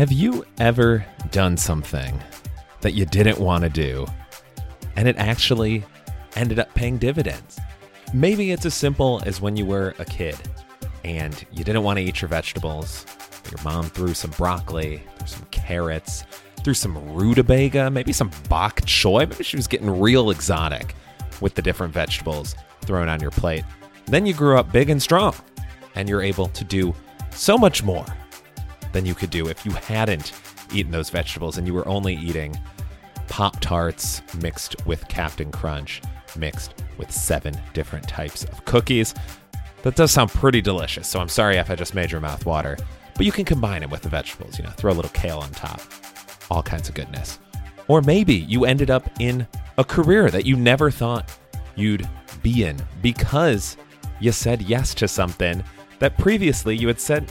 Have you ever done something that you didn't want to do and it actually ended up paying dividends? Maybe it's as simple as when you were a kid and you didn't want to eat your vegetables. Your mom threw some broccoli, threw some carrots, threw some rutabaga, maybe some bok choy. Maybe she was getting real exotic with the different vegetables thrown on your plate. Then you grew up big and strong and you're able to do so much more than you could do if you hadn't eaten those vegetables and you were only eating Pop Tarts mixed with Captain Crunch, mixed with seven different types of cookies. That does sound pretty delicious, so I'm sorry if I just made your mouth water. But you can combine it with the vegetables, you know, throw a little kale on top. All kinds of goodness. Or maybe you ended up in a career that you never thought you'd be in because you said yes to something that previously you had said,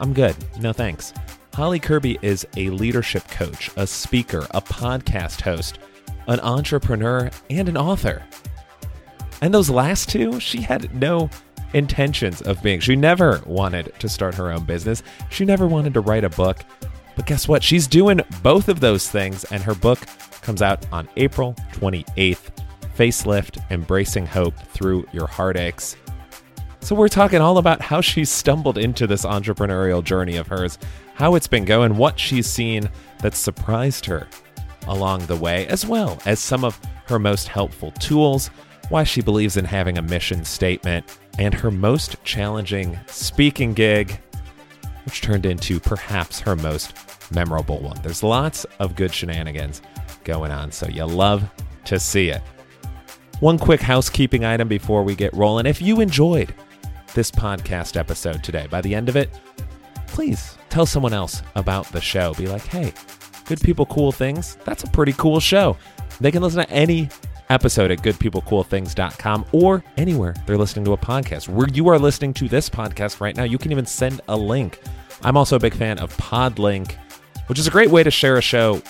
I'm good. No thanks. Holly Curby is a leadership coach, a speaker, a podcast host, an entrepreneur, and an author. And those last two, she had no intentions of being. She never wanted to start her own business. She never wanted to write a book. But guess what? She's doing both of those things, and her book comes out on April 28th Facelift Embracing Hope Through Your Heartaches. So, we're talking all about how she stumbled into this entrepreneurial journey of hers, how it's been going, what she's seen that surprised her along the way, as well as some of her most helpful tools, why she believes in having a mission statement, and her most challenging speaking gig, which turned into perhaps her most memorable one. There's lots of good shenanigans going on, so you love to see it. One quick housekeeping item before we get rolling. If you enjoyed this podcast episode today. By the end of it, please tell someone else about the show. Be like, hey, Good People Cool Things, that's a pretty cool show. They can listen to any episode at goodpeoplecoolthings.com or anywhere they're listening to a podcast. Where you are listening to this podcast right now, you can even send a link. I'm also a big fan of Podlink, which is a great way to share a show,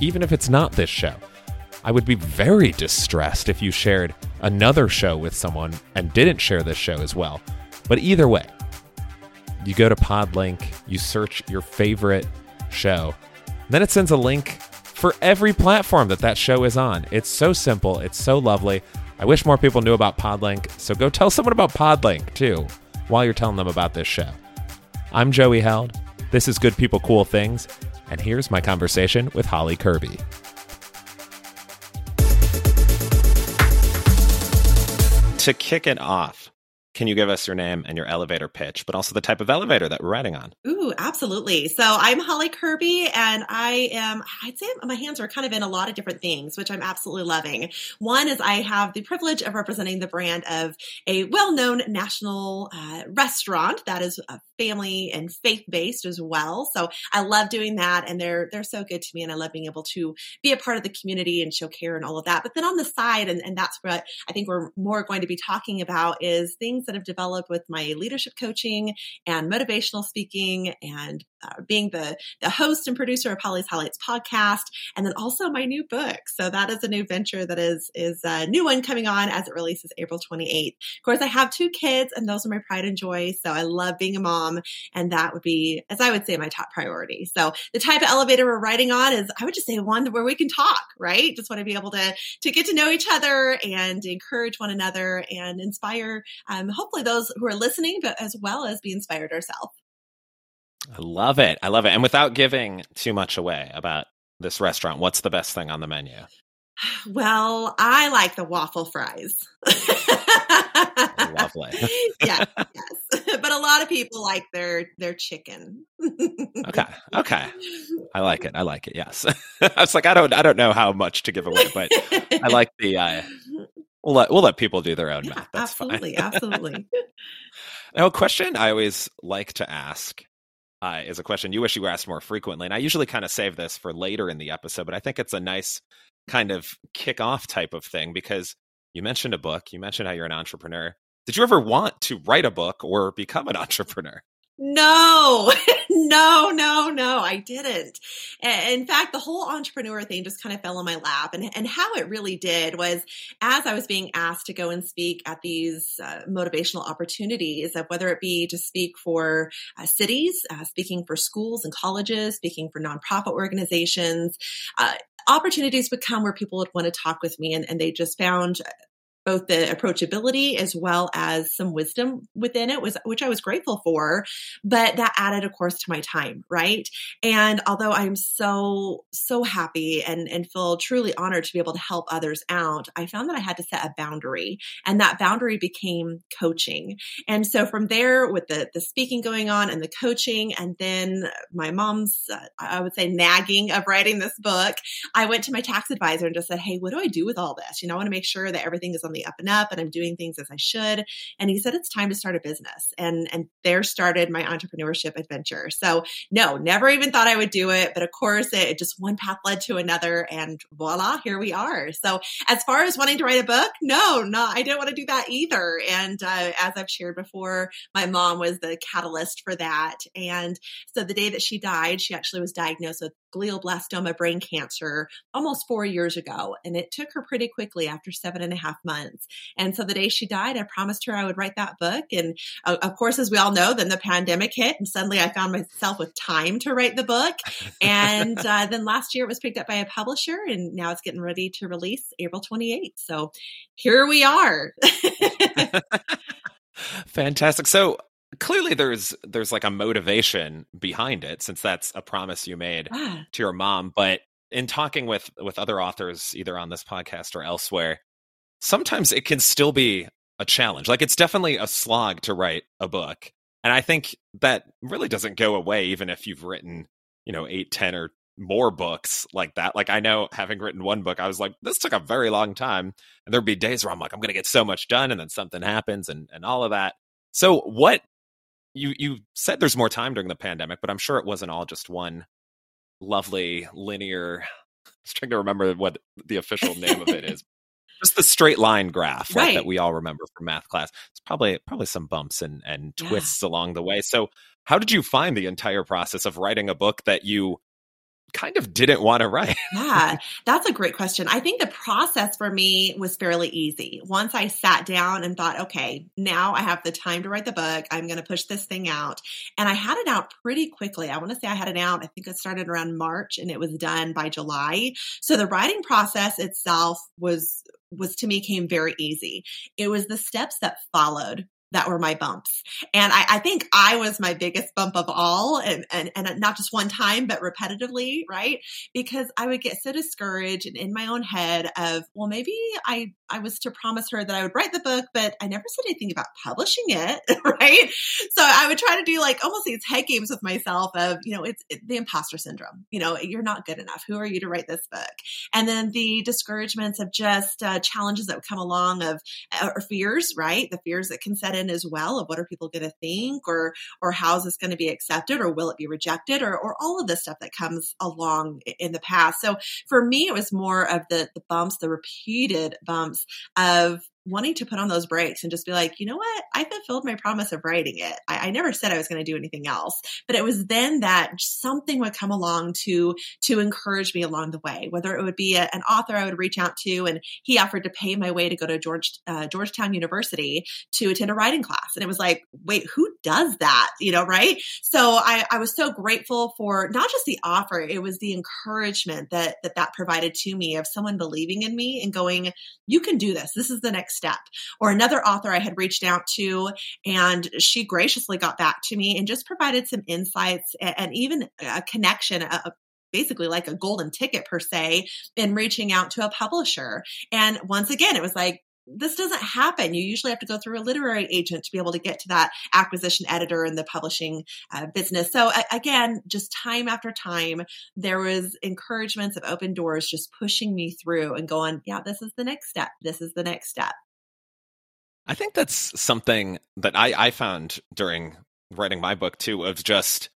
even if it's not this show. I would be very distressed if you shared another show with someone and didn't share this show as well. But either way, you go to Podlink, you search your favorite show, then it sends a link for every platform that that show is on. It's so simple, it's so lovely. I wish more people knew about Podlink, so go tell someone about Podlink too while you're telling them about this show. I'm Joey Held. This is Good People Cool Things, and here's my conversation with Holly Curby. To kick it off, can you give us your name and your elevator pitch, but also the type of elevator that we're riding on? Ooh, absolutely. So I'm Holly Curby, and I am, I'd say my hands are kind of in a lot of different things, which I'm absolutely loving. One is I have the privilege of representing the brand of a well known national uh, restaurant that is uh, family and faith based as well. So I love doing that, and they're, they're so good to me, and I love being able to be a part of the community and show care and all of that. But then on the side, and, and that's what I think we're more going to be talking about, is things things that have developed with my leadership coaching and motivational speaking and uh, being the, the host and producer of Holly's Highlights podcast, and then also my new book. So that is a new venture that is is a new one coming on as it releases April 28th. Of course, I have two kids, and those are my pride and joy. So I love being a mom, and that would be, as I would say, my top priority. So the type of elevator we're riding on is, I would just say, one where we can talk, right? Just want to be able to to get to know each other and encourage one another and inspire um, hopefully those who are listening, but as well as be inspired ourselves. I love it. I love it. And without giving too much away about this restaurant, what's the best thing on the menu? Well, I like the waffle fries. Lovely. yeah, yes. But a lot of people like their their chicken. okay. Okay. I like it. I like it. Yes. I was like, I don't I don't know how much to give away, but I like the uh, We'll let we'll let people do their own math. That's absolutely, fine. absolutely. now, a question I always like to ask uh, is a question you wish you were asked more frequently, and I usually kind of save this for later in the episode, but I think it's a nice kind of kick-off type of thing because you mentioned a book, you mentioned how you're an entrepreneur. Did you ever want to write a book or become an entrepreneur? No, no, no, no, I didn't. In fact, the whole entrepreneur thing just kind of fell in my lap. And, and how it really did was as I was being asked to go and speak at these uh, motivational opportunities, of whether it be to speak for uh, cities, uh, speaking for schools and colleges, speaking for nonprofit organizations, uh, opportunities would come where people would want to talk with me and, and they just found both the approachability as well as some wisdom within it was which I was grateful for but that added of course to my time right? And although I'm so so happy and and feel truly honored to be able to help others out I found that I had to set a boundary and that boundary became coaching. And so from there with the the speaking going on and the coaching and then my mom's uh, I would say nagging of writing this book I went to my tax advisor and just said hey what do I do with all this? You know I want to make sure that everything is on on the up and up and I'm doing things as I should. And he said, it's time to start a business. And, and there started my entrepreneurship adventure. So no, never even thought I would do it. But of course it, just one path led to another and voila, here we are. So as far as wanting to write a book, no, no, I didn't want to do that either. And uh, as I've shared before, my mom was the catalyst for that. And so the day that she died, she actually was diagnosed with glioblastoma brain cancer almost four years ago. And it took her pretty quickly after seven and a half months. And so the day she died, I promised her I would write that book. And uh, of course, as we all know, then the pandemic hit and suddenly I found myself with time to write the book. And uh, then last year it was picked up by a publisher and now it's getting ready to release April 28th. So here we are. Fantastic. So clearly there's there's like a motivation behind it since that's a promise you made ah. to your mom but in talking with with other authors either on this podcast or elsewhere sometimes it can still be a challenge. Like it's definitely a slog to write a book and i think that really doesn't go away even if you've written you know 8 10 or more books like that. Like i know having written one book i was like this took a very long time and there'd be days where i'm like i'm gonna get so much done and then something happens and and all of that. So what you you said there's more time during the pandemic, but I'm sure it wasn't all just one lovely linear. I was trying to remember what the official name of it is. Just the straight line graph right. that we all remember from math class. It's probably probably some bumps and and twists yeah. along the way. So, how did you find the entire process of writing a book that you kind of didn't want to write? yeah, that's a great question. I think the process for me was fairly easy. Once I sat down and thought, okay, now I have the time to write the book, I'm going to push this thing out. And I had it out pretty quickly. I want to say I had it out, I think it started around March and it was done by July. So the writing process itself was was to me came very easy. It was the steps that followed that were my bumps. And I, I, think I was my biggest bump of all and, and, and not just one time, but repetitively, right? Because I would get so discouraged and in my own head of, well, maybe I, I was to promise her that I would write the book, but I never said anything about publishing it, right? So I would try to do like almost these head games with myself of, you know, it's it, the imposter syndrome. You know, you're not good enough. Who are you to write this book? And then the discouragements of just uh, challenges that would come along of, uh, or fears, right? The fears that can set in as well of what are people going to think or or how is this going to be accepted or will it be rejected or or all of the stuff that comes along in the past. So for me it was more of the the bumps, the repeated bumps of wanting to put on those brakes and just be like, you know what? I fulfilled my promise of writing it. I, I never said I was going to do anything else, but it was then that something would come along to, to encourage me along the way, whether it would be a, an author I would reach out to and he offered to pay my way to go to George, uh, Georgetown University to attend a writing class. And it was like, wait, who does that? You know, right? So I, I was so grateful for not just the offer, it was the encouragement that, that that provided to me of someone believing in me and going, you can do this. This is the next next step. Or another author I had reached out to, and she graciously got back to me and just provided some insights and, and even a connection, a, basically like a golden ticket per se in reaching out to a publisher. And once again, it was like, this doesn't happen. You usually have to go through a literary agent to be able to get to that acquisition editor in the publishing uh, business. So again, just time after time, there was encouragements of open doors just pushing me through and going, yeah, this is the next step. This is the next step. I think that's something that I, I found during writing my book too, of just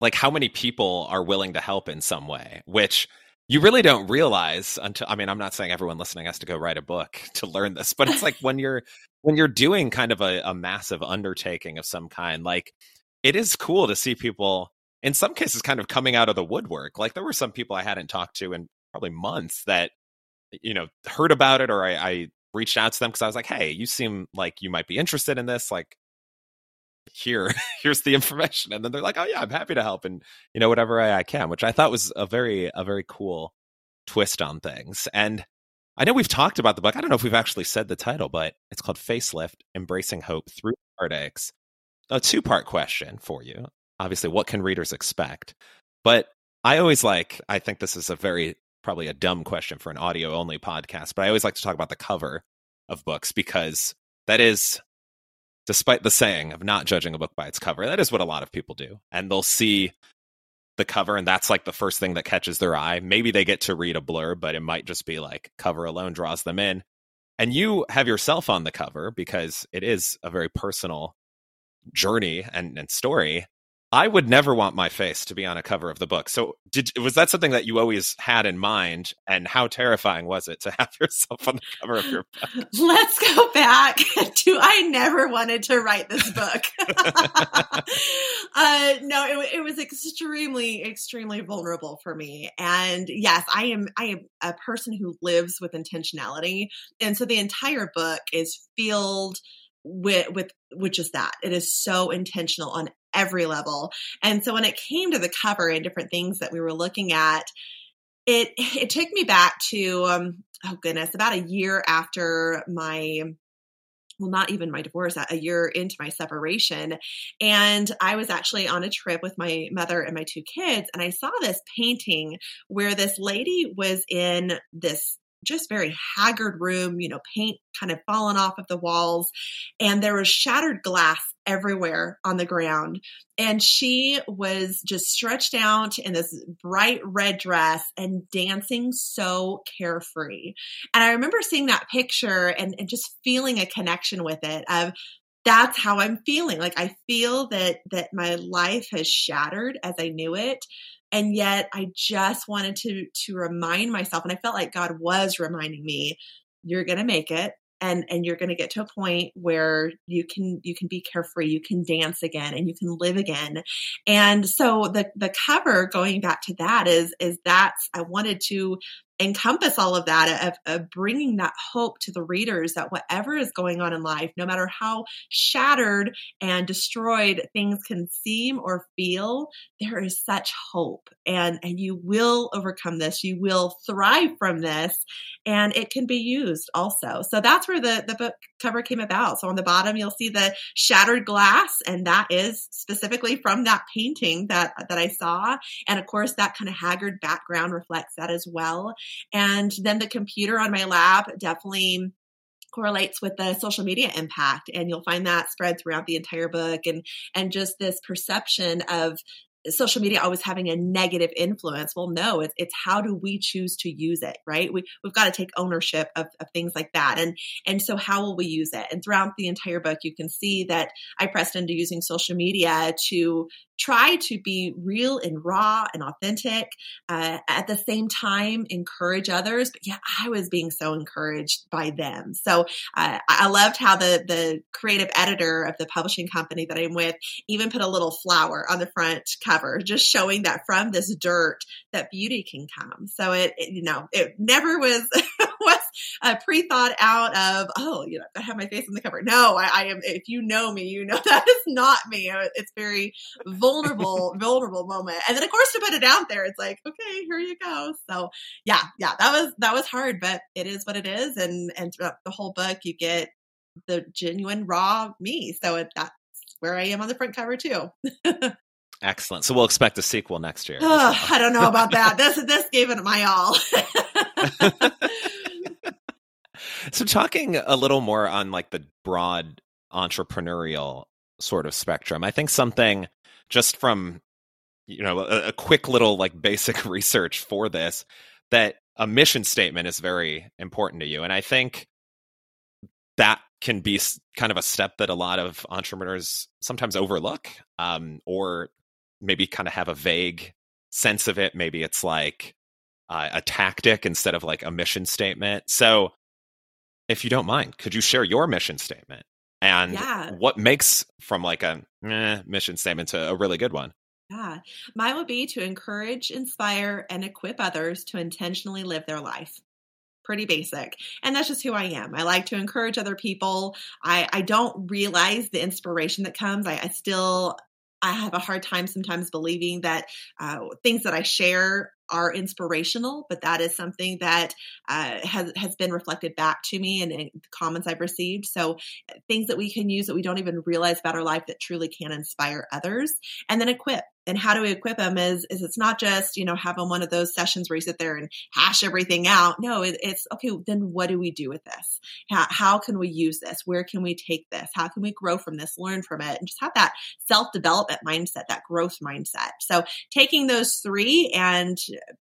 like how many people are willing to help in some way, which you really don't realize until i mean i'm not saying everyone listening has to go write a book to learn this but it's like when you're when you're doing kind of a, a massive undertaking of some kind like it is cool to see people in some cases kind of coming out of the woodwork. Like there were some people I hadn't talked to in probably months that you know heard about it or I, I reached out to them because I was like, hey, you seem like you might be interested in this. Like here, here's the information. And then they're like, oh yeah, I'm happy to help and you know whatever I, I can, which I thought was a very a very cool twist on things. And I know we've talked about the book. I don't know if we've actually said the title, but it's called Facelift: Embracing Hope Through Heartaches. A two part question for you. Obviously, what can readers expect? But I always like. I think this is a very probably a dumb question for an audio only podcast, but I always like to talk about the cover of books because that is, despite the saying of not judging a book by its cover, that is what a lot of people do. And they'll see the cover and that's like the first thing that catches their eye. Maybe they get to read a blurb, but it might just be like cover alone draws them in. And you have yourself on the cover because it is a very personal journey and, and story. I would never want my face to be on a cover of the book. So, did was that something that you always had in mind? And how terrifying was it to have yourself on the cover of your book? Let's go back to I never wanted to write this book. uh, no, it, it was extremely, extremely vulnerable for me. And yes, I am I am a person who lives with intentionality, and so the entire book is filled with with which is that it is so intentional on every level and so when it came to the cover and different things that we were looking at it it took me back to um oh goodness about a year after my well, not even my divorce, a year into my separation. And I was actually on a trip with my mother and my two kids, and I saw this painting where this lady was in this just very haggard room, you know, paint kind of fallen off of the walls. And there was shattered glass everywhere on the ground. And she was just stretched out in this bright red dress and dancing so carefree. And I remember seeing that picture and, and just feeling a connection with it of that's how I'm feeling. Like I feel that that my life has shattered as I knew it, and yet i just wanted to to remind myself and i felt like god was reminding me you're going to make it and and you're going to get to a point where you can you can be carefree you can dance again and you can live again. And so the the cover going back to that is is that's i wanted to encompass all of that of, of, bringing that hope to the readers that whatever is going on in life no matter how shattered and destroyed things can seem or feel there is such hope. And and you will overcome this. You will thrive from this. And it can be used also. So that's where the the book cover came about. So on the bottom you'll see the shattered glass and that is specifically from that painting that that I saw. And of course that kind of haggard background reflects that as well and then the computer on my lap definitely correlates with the social media impact and you'll find that spread throughout the entire book and and just this perception of social media always having a negative influence. Well, no, it's, it's how do we choose to use it, right? We, we've got to take ownership of, of things like that. And, and so how will we use it? And throughout the entire book, you can see that I pressed into using social media to try to be real and raw and authentic. Uh, at the same time, encourage others. But yeah, I was being so encouraged by them. So uh, I loved how the the creative editor of the publishing company that I'm with even put a little flower on the front cover, just showing that from this dirt that beauty can come. So it, it you know, it never was was uh, pre-thought out of oh you know I have my face on the cover. No, I, I, am. If you know me, you know that is not me. It's very vulnerable, vulnerable moment. And then of course to put it out there, it's like okay, here you go. So yeah, yeah, that was that was hard, but it is what it is. And and throughout the whole book, you get the genuine raw me. So it, that's where I am on the front cover too. Excellent. So we'll expect a sequel next year. Oh, I don't know about that. This this gave it my all. So talking a little more on like the broad entrepreneurial sort of spectrum, I think something just from you know a, a quick little like basic research for this that a mission statement is very important to you, and I think that can be kind of a step that a lot of entrepreneurs sometimes overlook um, or maybe kind of have a vague sense of it. Maybe it's like uh, a tactic instead of like a mission statement. So, if you don't mind, could you share your mission statement And Yeah. what makes from like a eh, mission statement to a really good one? Yeah. Mine would be to encourage, inspire, and equip others to intentionally live their life. Pretty basic. And that's just who I am. I like to encourage other people. I, I don't realize the inspiration that comes. I, I still I have a hard time sometimes believing that uh, things that I share are inspirational, but that is something that uh, has has been reflected back to me and, and comments I've received. So uh, things that we can use that we don't even realize about our life that truly can inspire others, and then equip. And how do we equip them? Is is it's not just you know having one of those sessions where you sit there and hash everything out. No, it, it's okay. Then what do we do with this? How, how can we use this? Where can we take this? How can we grow from this? Learn from it, and just have that self development mindset, that growth mindset. So taking those three and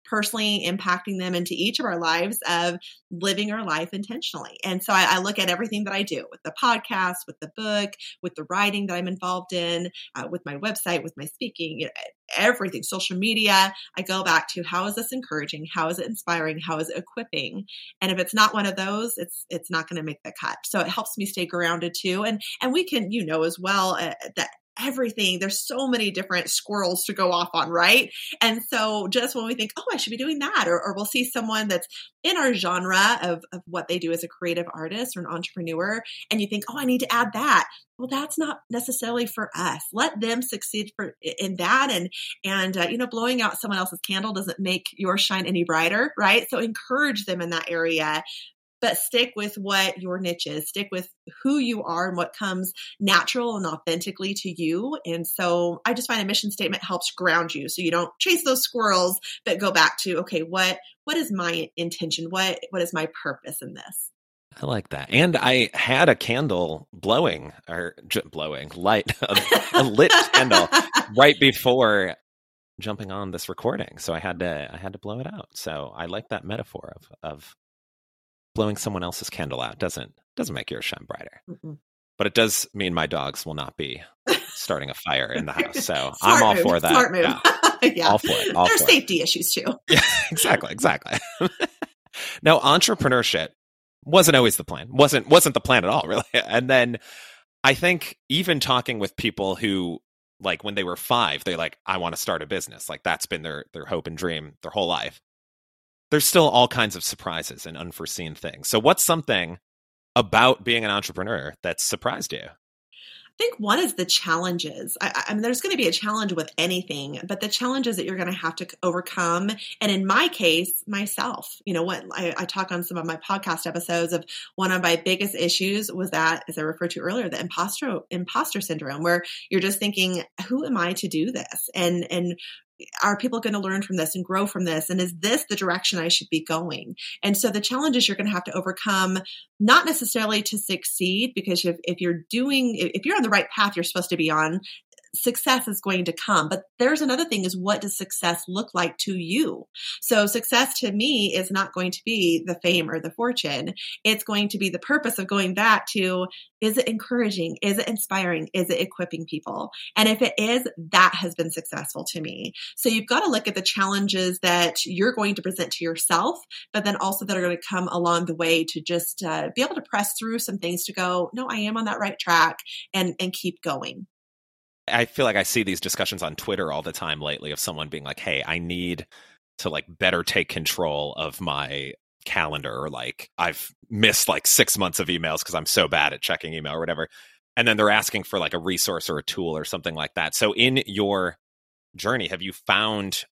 personally impacting them into each of our lives of living our life intentionally. And so I, I, look at everything that I do with the podcast, with the book, with the writing that I'm involved in, uh, with my website, with my speaking, you know, everything, social media. I go back to how is this encouraging? How is it inspiring? How is it equipping? And if it's not one of those, it's it's not going to make the cut. So it helps me stay grounded too. And and we can, you know, as well uh, that everything. There's so many different squirrels to go off on, right? And so just when we think, oh, I should be doing that, or, or we'll see someone that's in our genre of, of what they do as a creative artist or an entrepreneur, and you think, oh, I need to add that. Well, that's not necessarily for us. Let them succeed for in that, and and uh, you know, blowing out someone else's candle doesn't make yours shine any brighter, right? So encourage them in that area, but stick with what your niche is, stick with who you are and what comes natural and authentically to you. And so I just find a mission statement helps ground you so you don't chase those squirrels, but go back to, okay, what what is my intention? What what is my purpose in this? I like that. And I had a candle blowing or j- blowing light, a, a lit candle right before jumping on this recording. So I had to I had to blow it out. So I like that metaphor of of blowing someone else's candle out doesn't doesn't make yours shine brighter. Mm-mm. But it does mean my dogs will not be starting a fire in the house. So I'm all move. for that. Smart move. Yeah. yeah. All for it. All There's for safety it. issues too. Yeah, exactly, exactly. now, entrepreneurship wasn't always the plan. wasn't wasn't the plan at all, really. And then I think even talking with people who like when they were five, they're like, I want to start a business. Like that's been their their hope and dream their whole life there's still all kinds of surprises and unforeseen things. So, what's something about being an entrepreneur that's surprised you? I think one is the challenges. I, I mean, there's going to be a challenge with anything, but the challenges that you're going to have to overcome. And in my case, myself, you know, what I, I, talk on some of my podcast episodes of one of my biggest issues was that, as I referred to earlier, the imposter imposter syndrome, where you're just thinking, who am I to do this? And and are people going to learn from this and grow from this? And is this the direction I should be going? And so the challenges you're going to have to overcome, not necessarily to succeed, because if, if you're doing, if you're on the right path you're supposed to be on, success is going to come. But there's another thing is what does success look like to you? So success to me is not going to be the fame or the fortune. It's going to be the purpose of going back to is it encouraging? Is it inspiring? Is it equipping people? And if it is, that has been successful to me. So you've got to look at the challenges that you're going to present to yourself, but then also that are going to come along the way to just uh, be able to press through some things to go, no, I am on that right track and, and keep going. I feel like I see these discussions on Twitter all the time lately of someone being like, "Hey, I need to like better take control of my calendar or like I've missed like 6 months of emails because I'm so bad at checking email or whatever." And then they're asking for like a resource or a tool or something like that. So in your journey, have you found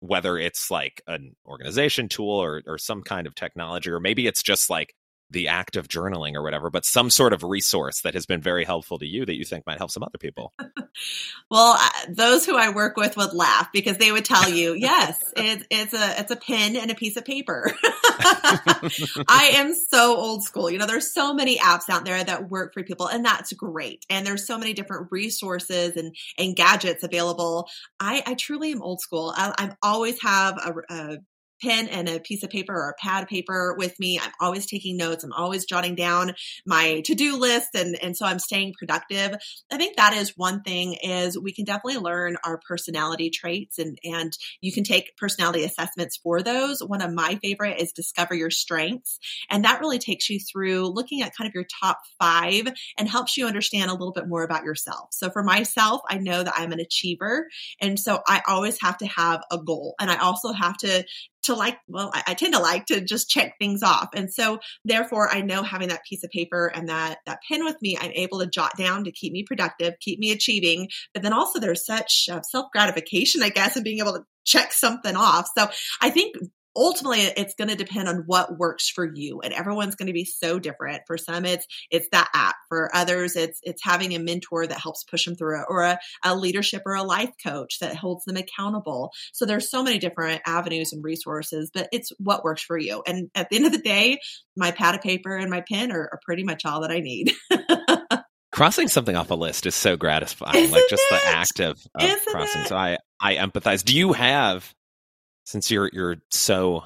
whether it's like an organization tool or or some kind of technology or maybe it's just like the act of journaling or whatever, but some sort of resource that has been very helpful to you that you think might help some other people. well, uh, those who I work with would laugh because they would tell you, yes, it's it's a it's a pen and a piece of paper. I am so old school. You know, there's so many apps out there that work for people, and that's great. And there's so many different resources and and gadgets available. I, I truly am old school. I, I always have a, a pen and a piece of paper or a pad of paper with me. I'm always taking notes. I'm always jotting down my to-do list and and so I'm staying productive. I think that is one thing is we can definitely learn our personality traits and and you can take personality assessments for those. One of my favorite is discover your strengths and that really takes you through looking at kind of your top 5 and helps you understand a little bit more about yourself. So for myself, I know that I'm an achiever and so I always have to have a goal and I also have to to like, well, I, I, tend to like to just check things off. And so therefore I know having that piece of paper and that, that pen with me, I'm able to jot down to keep me productive, keep me achieving. But then also there's such uh, self gratification, I guess, of being able to check something off. So I think ultimately it's going to depend on what works for you and everyone's going to be so different. For some it's it's that app. For others it's it's having a mentor that helps push them through it or a, a leadership or a life coach that holds them accountable. So there's so many different avenues and resources but it's what works for you. And at the end of the day my pad of paper and my pen are, are pretty much all that i need. Crossing something off a list is so gratifying Isn't like just it? the act of, of crossing. it? so i i empathize. Do you have since you're you're so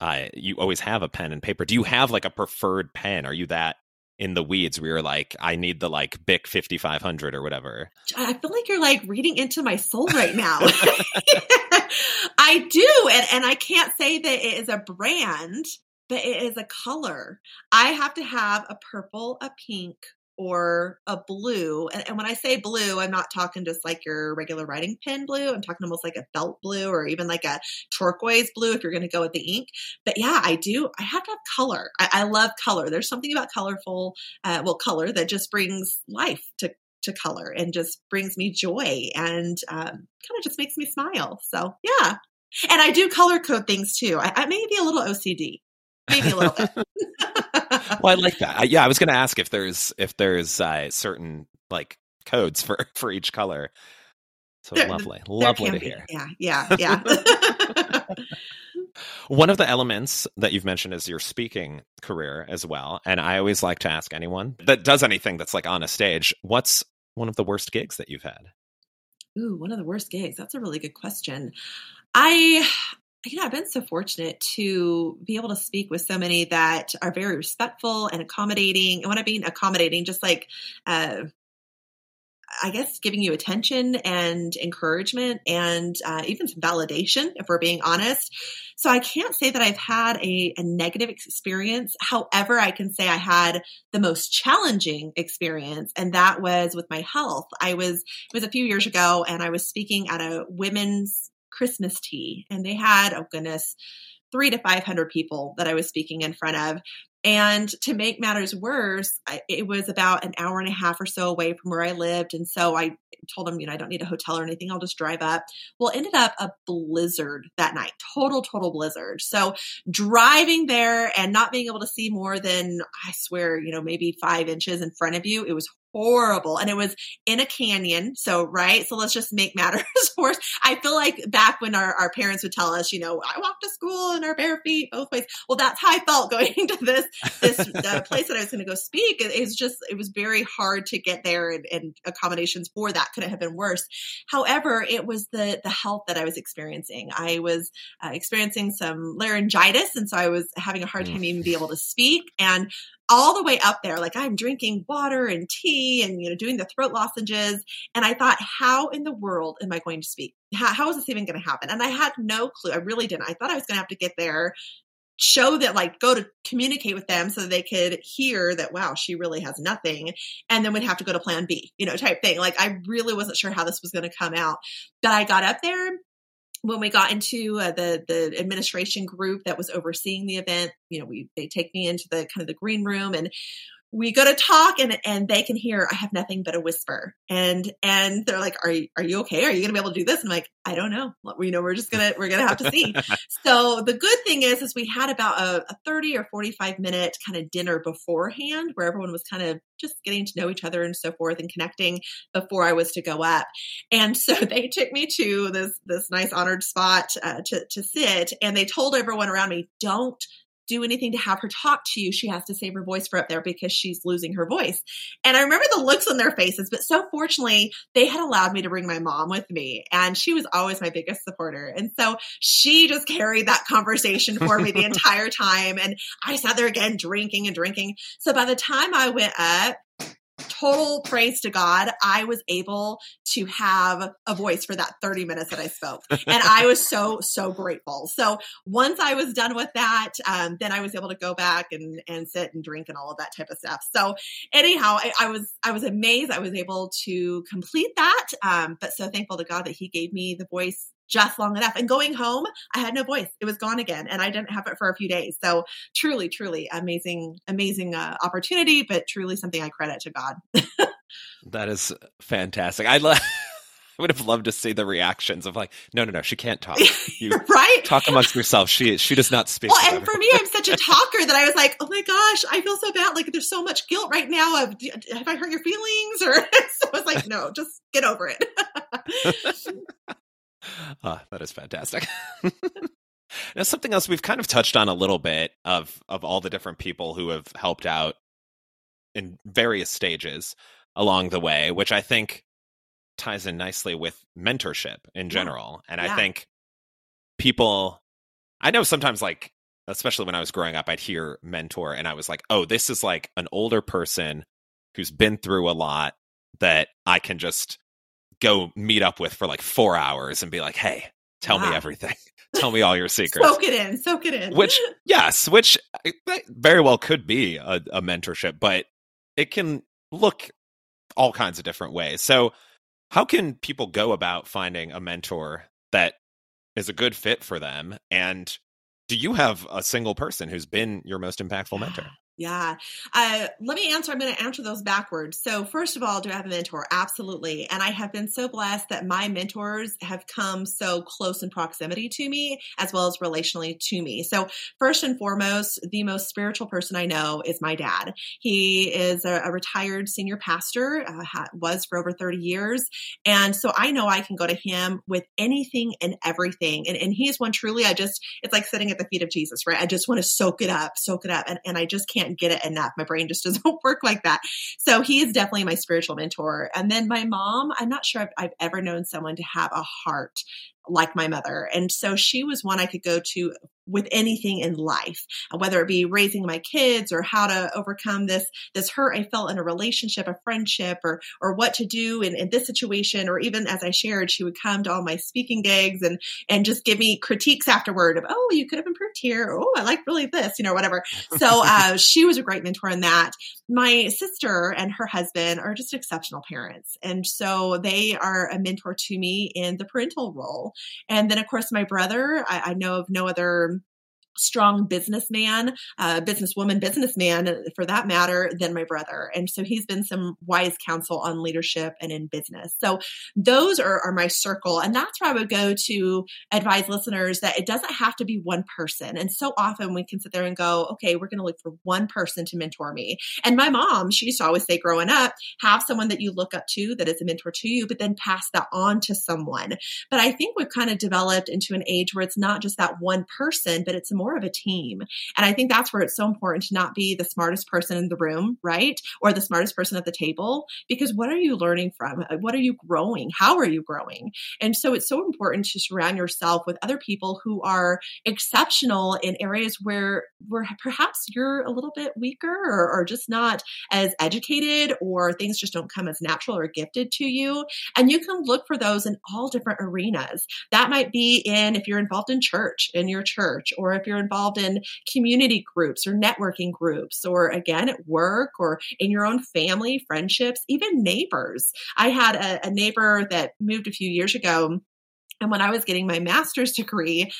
uh, you always have a pen and paper. Do you have like a preferred pen? Are you that in the weeds where you're like, I need the like Bic 5500 or whatever? I feel like you're like reading into my soul right now. I do. And, and I can't say that it is a brand, but it is a color. I have to have a purple, a pink, or a blue. And, and, when I say blue, I'm not talking just like your regular writing pen blue. I'm talking almost like a felt blue or even like a turquoise blue if you're going to go with the ink. But yeah, I do. I have to have color. I, I love color. There's something about colorful, uh, well, color that just brings life to to color and just brings me joy and um, kind of just makes me smile. So yeah, and I do color code things too. I, I may be a little OCD, maybe a little bit. well, I like that. I, yeah, I was going to ask if there's if there's uh, certain like codes for for each color. So there, lovely, lovely to be. hear. Yeah, yeah, yeah. One of the elements that you've mentioned is your speaking career as well, and I always like to ask anyone that does anything that's like on a stage, what's one of the worst gigs that you've had? Ooh, one of the worst gigs. That's a really good question. I you know, I've been so fortunate to be able to speak with so many that are very respectful and accommodating. And when I mean accommodating, just like, uh, I guess giving you attention and encouragement and uh, even some validation, if we're being honest. So I can't say that I've had a, a, negative experience. However, I can say I had the most challenging experience, and that was with my health. I was, it was a few years ago, and I was speaking at a women's Christmas tea and they had, oh goodness, three to 500 people that I was speaking in front of. And to make matters worse, I, it was about an hour and a half or so away from where I lived. And so I told them, you know, I don't need a hotel or anything. I'll just drive up. Well, ended up a blizzard that night, total, total blizzard. So driving there and not being able to see more than, I swear, you know, maybe five inches in front of you, it was horrible. And it was in a canyon. So, right. So let's just make matters worse. I feel like back when our, our parents would tell us, you know, I walked to school in our bare feet both ways. Well, that's how I felt going to this, this uh, place that I was going to go speak. It, it, was just, it was very hard to get there and, and accommodations for that couldn't have been worse. However, it was the, the health that I was experiencing. I was uh, experiencing some laryngitis. And so I was having a hard time even be able to speak. And all the way up there. Like I'm drinking water and tea and, you know, doing the throat lozenges. And I thought, how in the world am I going to speak? how, how is this even going to happen? And I had no clue. I really didn't. I thought I was going to have to get there, show that, like, go to communicate with them so they could hear that, wow, she really has nothing. And then we'd have to go to plan B, you know, type thing. Like, I really wasn't sure how this was going to come out. But I got up there when we got into uh, the the administration group that was overseeing the event, you know, we they take me into the kind of the green room and we go to talk and and they can hear I have nothing but a whisper. And and they're like are you, are you okay? Are you gonna be able to do this? And I'm like I don't know. You know we're just gonna we're gonna have to see. So the good thing is is we had about a, a 30 or 45 minute kind of dinner beforehand where everyone was kind of just getting to know each other and so forth and connecting before I was to go up. And so they took me to this this nice honored spot uh, to to sit and they told everyone around me don't do anything to have her talk to you, she has to save her voice for up there because she's losing her voice. And I remember the looks on their faces, but so fortunately, they had allowed me to bring my mom with me, and she was always my biggest supporter. And so she just carried that conversation for me the entire time. And I sat there again drinking and drinking. So by the time I went up, total praise to God, I was able to have a voice for that 30 minutes that I spoke. And I was so, so grateful. So once I was done with that, um, then I was able to go back and, and sit and drink and all of that type of stuff. So anyhow, I, I was, I was amazed I was able to complete that. Um, but so thankful to God that he gave me the voice just long enough. And going home, I had no voice. It was gone again, and I didn't have it for a few days. So truly, truly amazing, amazing uh, opportunity, but truly something I credit to God. that is fantastic. I love. I would have loved to see the reactions of like, no, no, no, she can't talk. You right? Talk amongst yourself. She she does not speak. Well, and for me, I'm such a talker that I was like, oh my gosh, I feel so bad. Like there's so much guilt right now. Of have I hurt your feelings? Or so I was like, no, just get over it. Oh, that is fantastic. now, something else we've kind of touched on a little bit of of all the different people who have helped out in various stages along the way, which I think ties in nicely with mentorship in general. Yeah. And yeah. I think people, I know sometimes like, especially when I was growing up, I'd hear mentor and I was like, oh, this is like an older person who's been through a lot that I can just go meet up with for like four hours and be like, hey, tell wow. me everything. tell me all your secrets. Soak it in. Soak it in. Which, yes, which uh, very well could be a, a mentorship, but it can look all kinds of different ways. So, how can people go about finding a mentor that is a good fit for them? And do you have a single person who's been your most impactful mentor? Yeah. Uh, let me answer. I'm going to answer those backwards. So, first of all, do I have a mentor? Absolutely. And I have been so blessed that my mentors have come so close in proximity to me as well as relationally to me. So, first and foremost, the most spiritual person I know is my dad. He is a, a retired senior pastor, uh, ha- was for over 30 years. And so I know I can go to him with anything and everything. And, and he is one truly, I just, it's like sitting at the feet of Jesus, right? I just want to soak it up, soak it up. And, and I just can't can't get it enough. My brain just doesn't work like that. So he is definitely my spiritual mentor. And then my mom, I'm not sure I've, I've ever known someone to have a heart like my mother. And so she was one I could go to with anything in life, uh, whether it be raising my kids or how to overcome this, this hurt I felt in a relationship, a friendship, or, or what to do in, in this situation. Or even as I shared, she would come to all my speaking gigs and, and just give me critiques afterward of, oh, you could have improved here. Oh, I like really this, you know, whatever. So, uh, she was a great mentor in that. My sister and her husband are just exceptional parents. And so they are a mentor to me in the parental role. And then, of course, my brother, I, I know of no other strong businessman, uh, businesswoman, businessman for that matter, than my brother. And so he's been some wise counsel on leadership and in business. So those are, are my circle. And that's where I would go to advise listeners that it doesn't have to be one person. And so often we can sit there and go, okay, we're going to look for one person to mentor me. And my mom, she used to always say growing up, have someone that you look up to that is a mentor to you, but then pass that on to someone. But I think we've kind of developed into an age where it's not just that one person, but it's more more of a team. And I think that's where it's so important to not be the smartest person in the room, right? Or the smartest person at the table, because what are you learning from? Uh, what are you growing? How are you growing? And so it's so important to surround yourself with other people who are exceptional in areas where, where perhaps you're a little bit weaker or, or just not as educated or things just don't come as natural or gifted to you. And you can look for those in all different arenas. That might be in if you're involved in church, in your church, or if you're you're involved in community groups or networking groups, or again at work or in your own family, friendships, even neighbors. I had a, a neighbor that moved a few years ago. And when I was getting my master's degree,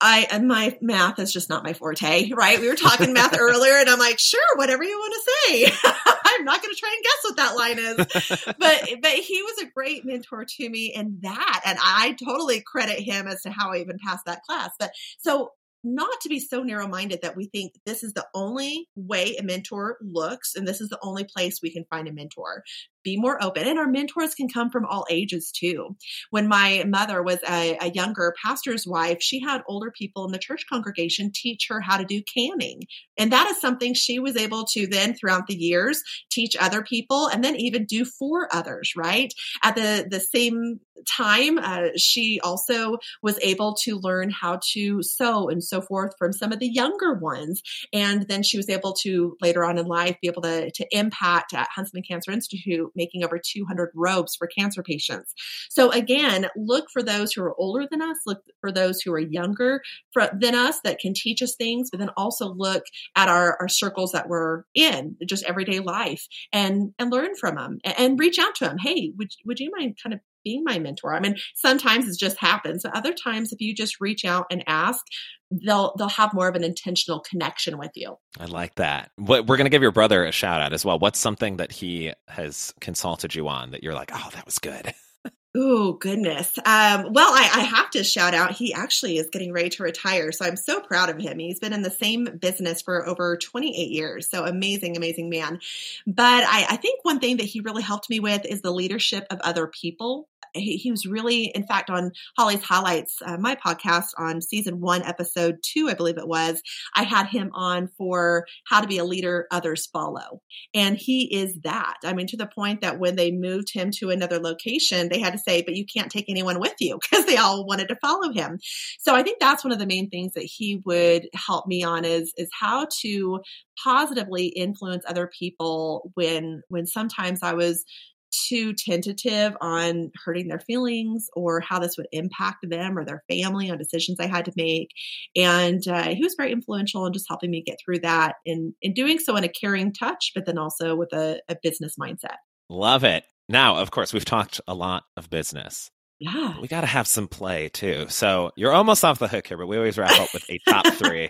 I and my math is just not my forte, right? We were talking math earlier, and I'm like, sure, whatever you want to say. I'm not going to try and guess what that line is, but but he was a great mentor to me in that, and I totally credit him as to how I even passed that class. But so not to be so narrow minded that we think this is the only way a mentor looks and this is the only place we can find a mentor be more open. And our mentors can come from all ages too. When my mother was a, a, younger pastor's wife, she had older people in the church congregation teach her how to do canning. And that is something she was able to then throughout the years teach other people and then even do for others, right? At the, the same time, uh, she also was able to learn how to sew and so forth from some of the younger ones. And then she was able to later on in life be able to, to impact at Huntsman Cancer Institute making over 200 robes for cancer patients. So again, look for those who are older than us, look for those who are younger than us that can teach us things, but then also look at our, our circles that we're in, just everyday life, and and learn from them and, and reach out to them. Hey, would would you mind kind of being my mentor. I mean, sometimes it just happens. But other times, if you just reach out and ask, they'll they'll have more of an intentional connection with you. I like that. What, we're going to give your brother a shout out as well. What's something that he has consulted you on that you're like, oh, that was good. Oh goodness. Um, well, I, I, have to shout out. He actually is getting ready to retire, so I'm so proud of him. He's been in the same business for over 28 years, so amazing, amazing man. But I, I think one thing that he really helped me with is the leadership of other people he, was really, in fact, on Holly's Highlights, uh, my podcast on season one, episode two, I believe it was, I had him on for how to be a leader others follow. And he is that. I mean, to the point that when they moved him to another location, they had to say, but you can't take anyone with you because they all wanted to follow him. So I think that's one of the main things that he would help me on is, is how to positively influence other people when, when sometimes I was too tentative on hurting their feelings or how this would impact them or their family on decisions I had to make. And uh, he was very influential in just helping me get through that and in doing so in a caring touch, but then also with a, a business mindset. Love it. Now, of course, we've talked a lot of business. Yeah. We got to have some play too. So you're almost off the hook here, but we always wrap up with a top three.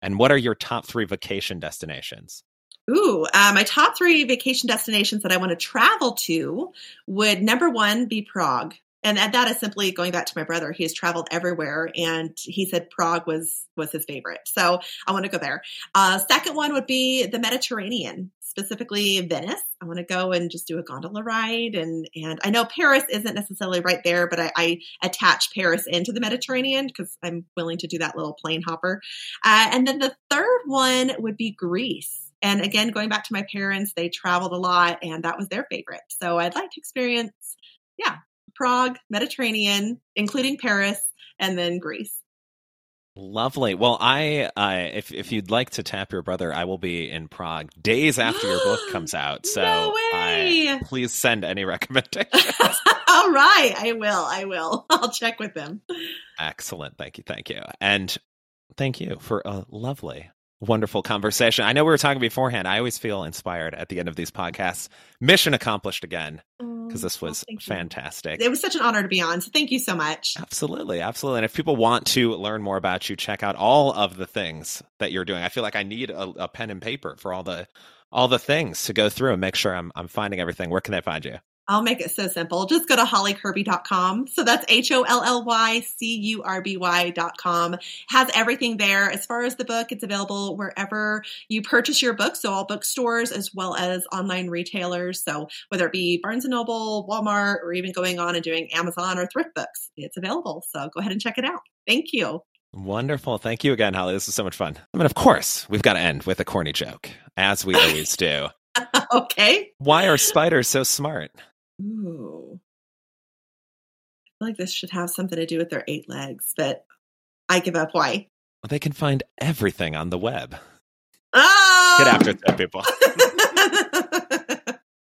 and what are your top three vacation destinations? Ooh, uh, my top three vacation destinations that I want to travel to would number one be Prague. And that is simply going back to my brother. He has traveled everywhere, and he said Prague was was his favorite. So I want to go there. Uh, second one would be the Mediterranean, specifically Venice. I want to go and just do a gondola ride, and and I know Paris isn't necessarily right there, but I, I attach Paris into the Mediterranean because I'm willing to do that little plane hopper. Uh, and then the third one would be Greece. And again, going back to my parents, they traveled a lot and that was their favorite. So I'd like to experience, yeah, Prague, Mediterranean, including Paris, and then Greece. Lovely. Well, I uh, if if you'd like to tap your brother, I will be in Prague days after your book comes out. So no I, please send any recommendations. All right, I will. I will. I'll check with them. Excellent. Thank you. Thank you. And thank you for a lovely wonderful conversation. I know we were talking beforehand. I always feel inspired at the end of these podcasts. Mission accomplished again because this was oh, fantastic. It was such an honor to be on. So thank you so much. Absolutely. Absolutely. And if people want to learn more about you, check out all of the things that you're doing. I feel like I need a, a pen and paper for all the all the things to go through and make sure I'm I'm finding everything. Where can they find you? I'll make it so simple. Just go to hollycurby.com. So that's H O L L Y C U R B Y.com. Has everything there. As far as the book, it's available wherever you purchase your book. So all bookstores as well as online retailers. So whether it be Barnes and Noble, Walmart, or even going on and doing Amazon or Thrift Books, it's available. So go ahead and check it out. Thank you. Wonderful. Thank you again, Holly. This is so much fun. I mean, of course, we've got to end with a corny joke, as we always do. okay. Why are spiders so smart? Ooh. I feel like this should have something to do with their eight legs, but I give up. Why? Well, they can find everything on the web. Oh! Get after it, people.